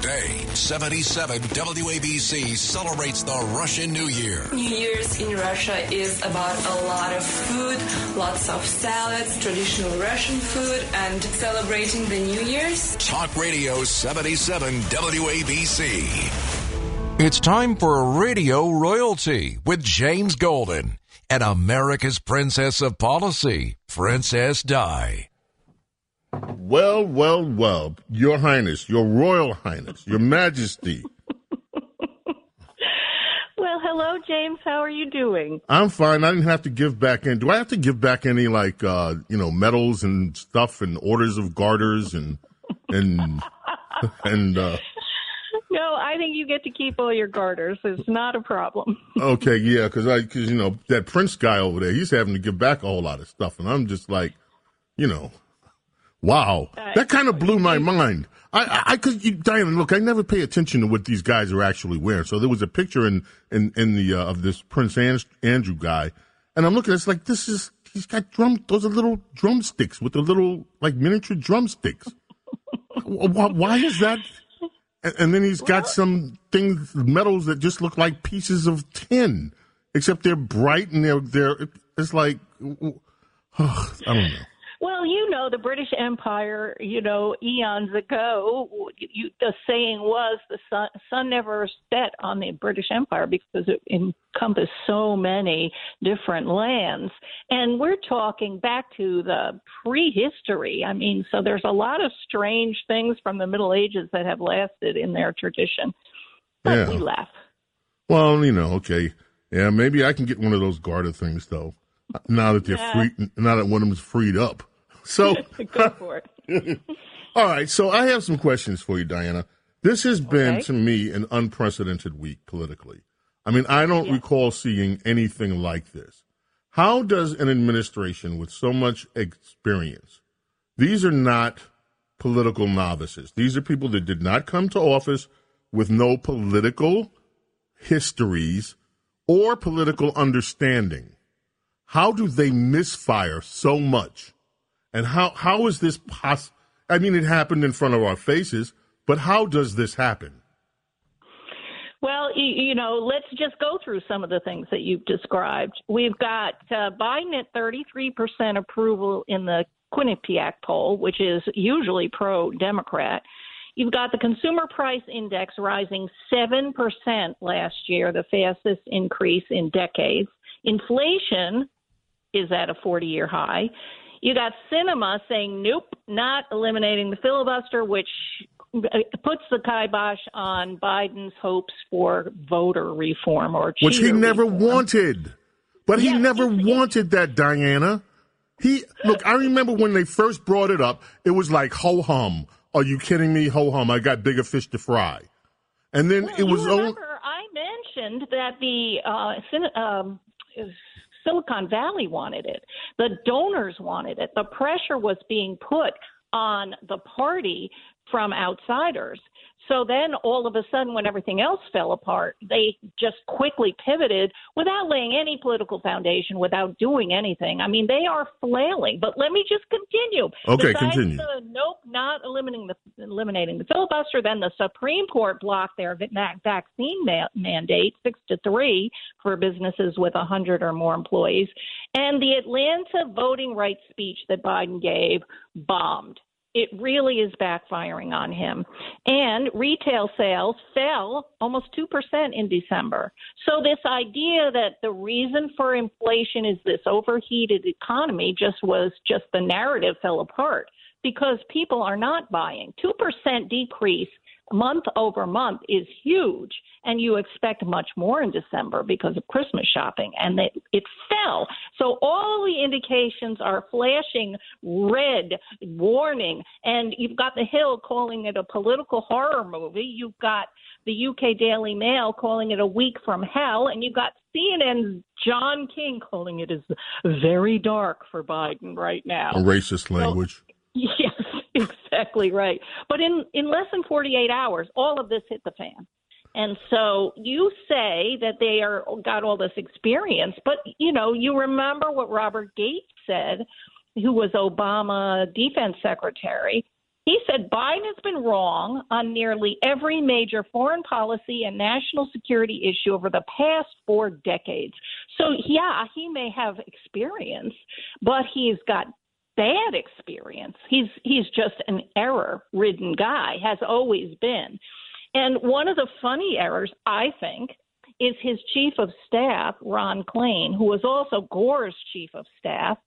Today, 77 WABC celebrates the Russian New Year. New Year's in Russia is about a lot of food, lots of salads, traditional Russian food, and celebrating the New Year's. Talk Radio 77 WABC. It's time for Radio Royalty with James Golden and America's Princess of Policy, Princess Di. Well, well, well, Your Highness, Your Royal Highness, Your Majesty. Well, hello, James. How are you doing? I'm fine. I didn't have to give back any. Do I have to give back any like uh, you know medals and stuff and orders of garters and and and uh, No, I think you get to keep all your garters. It's not a problem. okay, yeah, because I because you know that Prince guy over there, he's having to give back a whole lot of stuff, and I'm just like, you know, wow, that kind of blew my mind. I, I, could, you, Diana, look, I never pay attention to what these guys are actually wearing. So there was a picture in in in the uh, of this Prince An- Andrew guy, and I'm looking. It's like this is he's got drum. Those are little drumsticks with the little like miniature drumsticks. why, why is that? And, and then he's got some things, metals that just look like pieces of tin, except they're bright and they're they're. It's like I don't know. Well, you know, the British Empire, you know, eons ago, you, the saying was the sun, sun never set on the British Empire because it encompassed so many different lands. And we're talking back to the prehistory. I mean, so there's a lot of strange things from the Middle Ages that have lasted in their tradition. But Yeah. we laugh. Well, you know, okay, yeah, maybe I can get one of those garter things though. Now that they're Yeah. free, now that one of them's freed up. So, Go for it. all right. So I have some questions for you, Diana. This has been Okay. to me an unprecedented week politically. I mean, I don't recall seeing anything like this. How does an administration with so much experience? These are not political novices. These are people that did not come to office with no political histories or political understanding. How do they misfire so much? And how, how is this possible? I mean, it happened in front of our faces, but how does this happen? Well, you know, let's just go through some of the things that you've described. We've got uh, Biden at 33% approval in the Quinnipiac poll, which is usually pro Democrat. You've got the consumer price index rising 7% last year, the fastest increase in decades. Inflation is at a 40 year high. You got Sinema saying, nope, not eliminating the filibuster, which uh, puts the kibosh on Biden's hopes for voter reform or Which he never reform. wanted. But he Yes, never it's- it's- wanted that, Diana. He look, I remember when they first brought it up, it was like ho hum. Are you kidding me? Ho hum. I got bigger fish to fry. And then Well, it was you remember I mentioned that the uh, um, Silicon Valley wanted it, the donors wanted it, the pressure was being put on the party from outsiders. So then all of a sudden, when everything else fell apart, they just quickly pivoted without laying any political foundation, without doing anything. I mean, they are flailing. But let me just continue. Okay, Besides continue. the nope, not eliminating the eliminating the filibuster. Then the Supreme Court blocked their vaccine ma- mandate six to three for businesses with a hundred or more employees, and the Atlanta voting rights speech that Biden gave bombed. It really is backfiring on him. And retail sales fell almost 2% in December. So, this idea that the reason for inflation is this overheated economy just was just the narrative fell apart because people are not buying. 2% decrease month over month is huge, and you expect much more in December because of Christmas shopping, and it, it fell. So all the indications are flashing red warning, and you've got the Hill calling it a political horror movie. You've got the UK Daily Mail calling it a week from hell, and you've got CNN's John King calling it as very dark for Biden right now. A racist language. So, yes, exactly right. But in in less than 48 hours, all of this hit the fan. And so you say that they are got all this experience, but you know, you remember what Robert Gates said, who was Obama defense secretary. He said Biden has been wrong on nearly every major foreign policy and national security issue over the past four decades. So, yeah, he may have experience, but he's got bad experience. He's he's just an error-ridden guy, has always been. And one of the funny errors, I think, is his chief of staff, Ron Klain, who was also Gore's chief of staff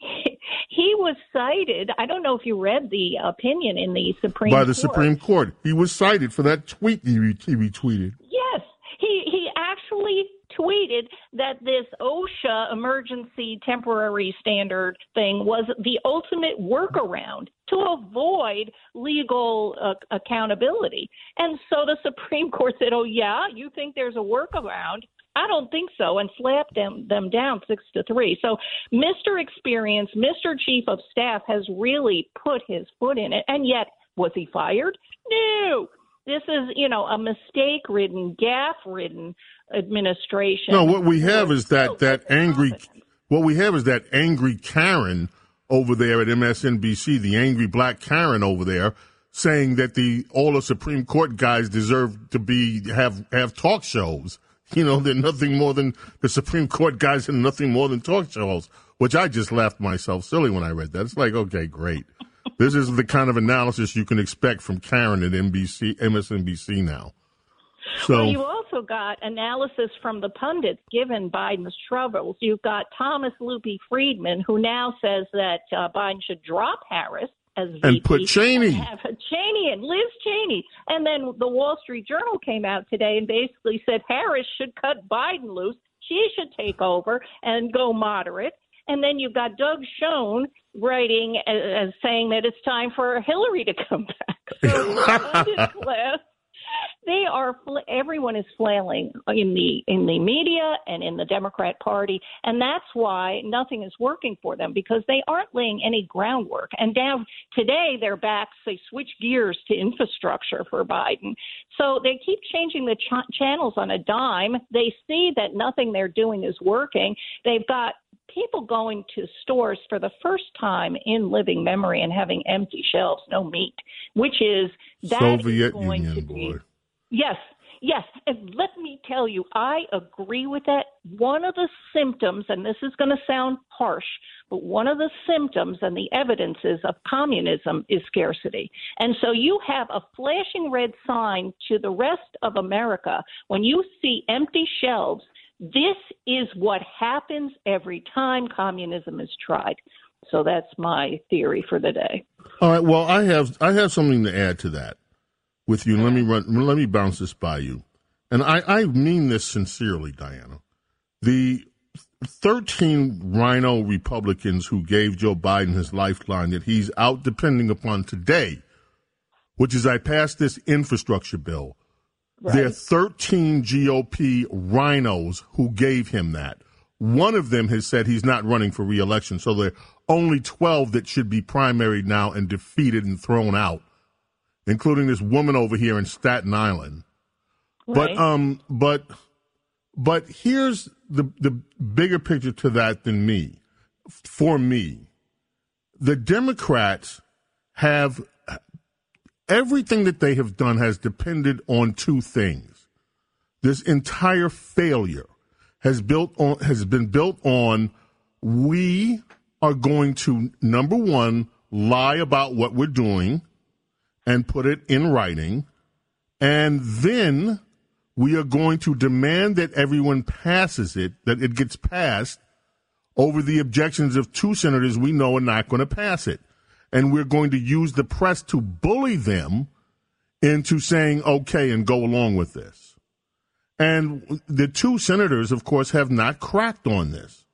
he was cited. I don't know if you read the opinion in the Supreme by the Court. Supreme Court. He was cited for that tweet he, he retweeted. Yes, he he actually tweeted that this OSHA emergency temporary standard thing was the ultimate workaround to avoid legal uh, accountability. And so the Supreme Court said, "Oh yeah, you think there's a workaround? I don't think so, and slapped them them down six to three. So, Mr. Experience, Mr. Chief of Staff has really put his foot in it, and yet was he fired? No. This is, you know, a mistake-ridden, gaff-ridden administration. No, what we have is that that angry. What we have is that angry Karen over there at MSNBC, the angry black Karen over there, saying that the all the Supreme Court guys deserve to be have have talk shows you know, they're nothing more than the Supreme Court guys and nothing more than talk shows, which I just laughed myself silly when I read that. It's like, okay, great. This is the kind of analysis you can expect from Karen at NBC, MSNBC now. So well, you also got analysis from the pundits given Biden's troubles. You've got Thomas Loopy Friedman, who now says that uh, Biden should drop Harris as VP and put Cheney. And have Cheney and Liz Cheney. And then the Wall Street Journal came out today and basically said Harris should cut Biden loose. She should take over and go moderate. And then you've got Doug Schoen writing as, as saying that it's time for Hillary to come back. So class they are everyone is flailing in the in the media and in the Democrat Party, and that's why nothing is working for them because they aren't laying any groundwork. And now today they're back. They switch gears to infrastructure for Biden, so they keep changing the ch- channels on a dime. They see that nothing they're doing is working. They've got people going to stores for the first time in living memory and having empty shelves, no meat, which is that Soviet is going Union, to be. Boy. Yes, yes. And let me tell you, I agree with that. One of the symptoms, and this is going to sound harsh, but one of the symptoms and the evidences of communism is scarcity. And so you have a flashing red sign to the rest of America when you see empty shelves. This is what happens every time communism is tried. So that's my theory for the day. All right. Well, I have I have something to add to that with you. Let me run. Let me bounce this by you, and I, I mean this sincerely, Diana. The 13 RINO Republicans who gave Joe Biden his lifeline that he's out depending upon today, which is I passed this infrastructure bill. Right. There are 13 GOP RINOs who gave him that. One of them has said he's not running for reelection, so there are only 12 that should be primaried now and defeated and thrown out including this woman over here in Staten Island. Right. But um, but but here's the the bigger picture to that than me. For me, the Democrats have everything that they have done has depended on two things. This entire failure has built on has been built on we are going to number one lie about what we're doing and put it in writing. And then we are going to demand that everyone passes it, that it gets passed over the objections of two senators we know are not going to pass it. And we're going to use the press to bully them into saying okay and go along with this. And the two senators, of course, have not cracked on this.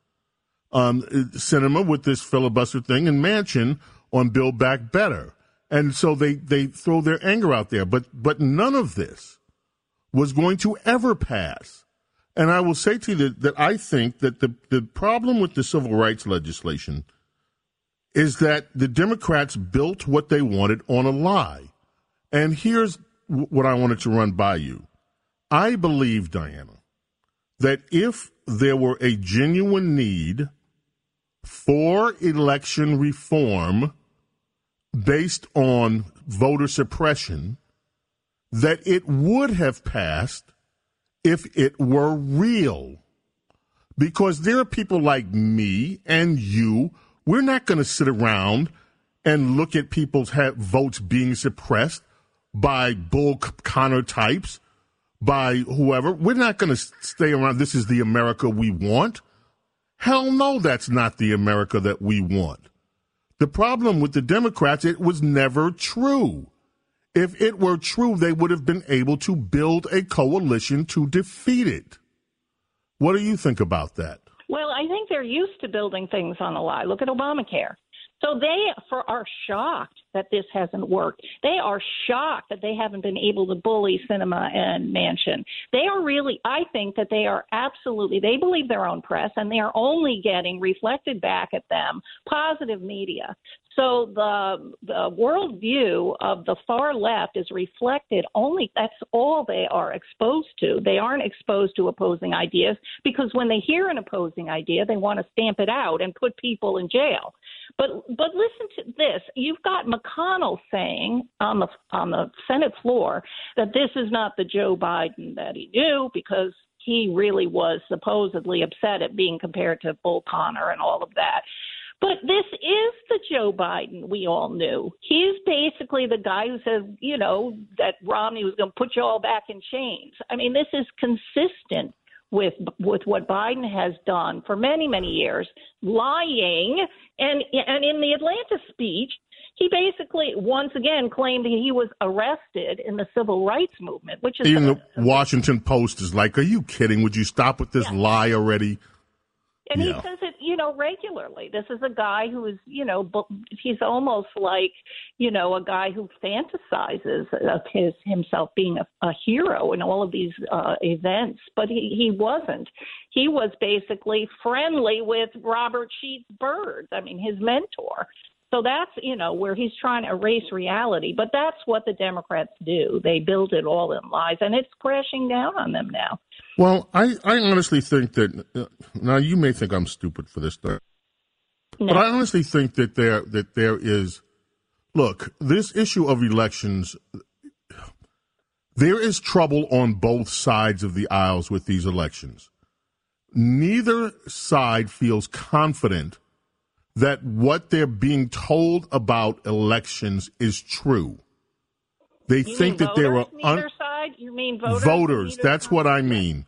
Um, Sinema with this filibuster thing and Manchin on Build Back Better. And so they, they throw their anger out there. But, but none of this was going to ever pass. And I will say to you that, that I think that the, the problem with the civil rights legislation is that the Democrats built what they wanted on a lie. And here's what I wanted to run by you. I believe, Diana, that if there were a genuine need for election reform based on voter suppression, that it would have passed if it were real. Because there are people like me and you, we're not going to sit around and look at people's votes being suppressed by Bull Connor types, by whoever. We're not going to stay around. This is the America we want. Hell no, that's not the America that we want. The problem with the Democrats, it was never true. If it were true, they would have been able to build a coalition to defeat it. What do you think about that? Well, I think they're used to building things on a lie. Look at Obamacare. So they for, are shocked that this hasn't worked. They are shocked that they haven't been able to bully Sinema and Manchin. They are really, I think that they are absolutely, they believe their own press and they are only getting reflected back at them positive media. So the the worldview of the far left is reflected only. That's all they are exposed to. They aren't exposed to opposing ideas because when they hear an opposing idea, they want to stamp it out and put people in jail. But but listen to this. You've got McConnell saying on the on the Senate floor that this is not the Joe Biden that he knew because he really was supposedly upset at being compared to Bull Connor and all of that. But this is the Joe Biden we all knew. He's basically the guy who said, you know, that Romney was going to put you all back in chains. I mean, this is consistent with with what Biden has done for many many years, lying and and in the Atlanta speech, he basically once again claimed that he was arrested in the civil rights movement, which is even the Washington Post is like, "Are you kidding? Would you stop with this yeah. lie already?" And yeah. he says you know, regularly. This is a guy who is, you know, he's almost like, you know, a guy who fantasizes of his himself being a, a hero in all of these uh, events, but he he wasn't. He was basically friendly with Robert Sheets Byrd. I mean, his mentor. So that's, you know, where he's trying to erase reality. But that's what the Democrats do. They build it all in lies, and it's crashing down on them now. Well, I, I honestly think that, uh, now you may think I'm stupid for this no. but I honestly think that there, that there is, look, this issue of elections, there is trouble on both sides of the aisles with these elections. Neither side feels confident that what they're being told about elections is true. They you think that there are un- side. You mean voters? Voters. That's side? what I mean.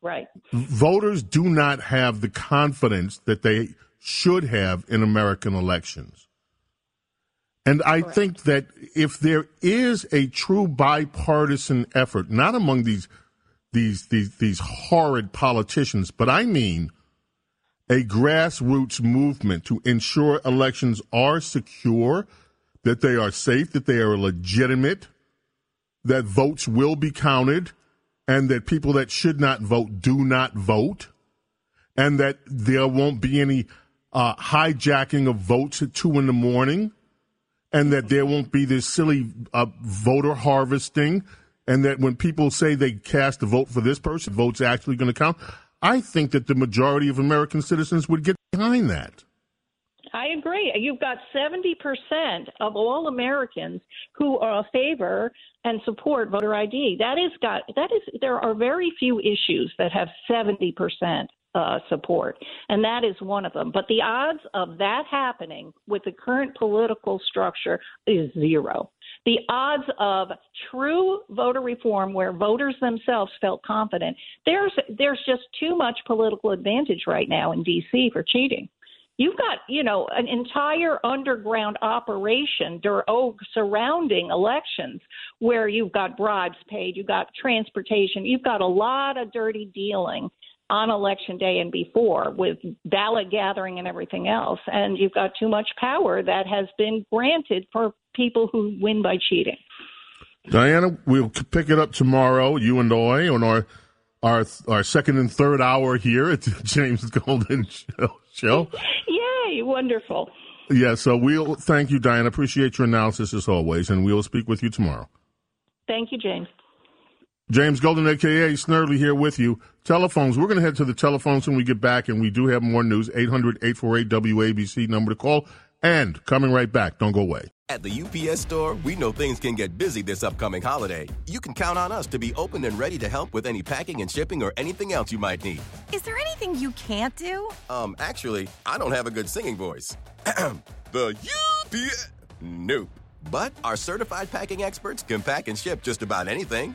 Right. Voters do not have the confidence that they should have in American elections. And I Correct. think that if there is a true bipartisan effort, not among these these these these horrid politicians, but I mean a grassroots movement to ensure elections are secure, that they are safe, that they are legitimate, that votes will be counted, and that people that should not vote do not vote, and that there won't be any uh, hijacking of votes at two in the morning, and that there won't be this silly uh, voter harvesting, and that when people say they cast a vote for this person, vote's actually going to count. I think that the majority of American citizens would get behind that. I agree. You've got 70% of all Americans who are a favor and support voter ID. That is got that is there are very few issues that have 70% uh, support, and that is one of them. But the odds of that happening with the current political structure is zero the odds of true voter reform where voters themselves felt confident there's there's just too much political advantage right now in DC for cheating. You've got, you know, an entire underground operation dur- oh, surrounding elections where you've got bribes paid, you've got transportation, you've got a lot of dirty dealing on election day and before with ballot gathering and everything else. And you've got too much power that has been granted for people who win by cheating. Diana, we'll pick it up tomorrow, you and I, on our our our second and third hour here at the James Golden Show. Yay, wonderful. Yeah, so we'll thank you, Diana. Appreciate your analysis as always, and we'll speak with you tomorrow. Thank you, James. James Golden, aka Snerdley, here with you. Telephones. We're going to head to the telephones when we get back, and we do have more news. 800 848 WABC number to call. And coming right back. Don't go away. At the UPS store, we know things can get busy this upcoming holiday. You can count on us to be open and ready to help with any packing and shipping or anything else you might need. Is there anything you can't do? Um, actually, I don't have a good singing voice. the UPS. Nope. But our certified packing experts can pack and ship just about anything.